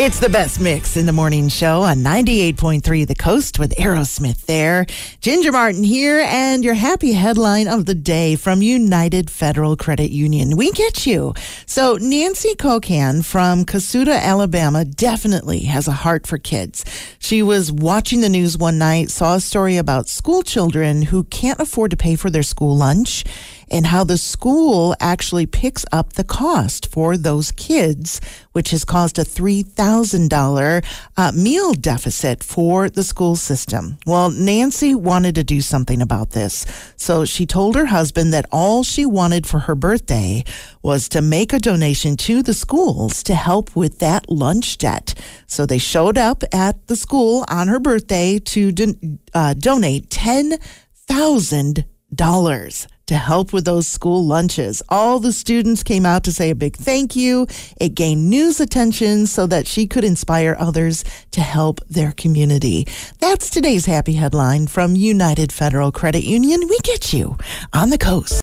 It's the best mix in the morning show on 98.3 The Coast with Aerosmith there. Ginger Martin here, and your happy headline of the day from United Federal Credit Union. We get you. So, Nancy Kokan from Cusseta, Alabama, definitely has a heart for kids. She was watching the news one night, saw a story about school children who can't afford to pay for their school lunch and how the school actually picks up the cost for those kids, which has caused a $3,000 uh, meal deficit for the school system. Well, Nancy wanted to do something about this. So she told her husband that all she wanted for her birthday was to make a donation to the schools to help with that lunch debt. So they showed up at the school on her birthday to uh, donate $10,000 to help with those school lunches. All the students came out to say a big thank you. It gained news attention so that she could inspire others to help their community. That's today's happy headline from United Federal Credit Union. We get you on the coast.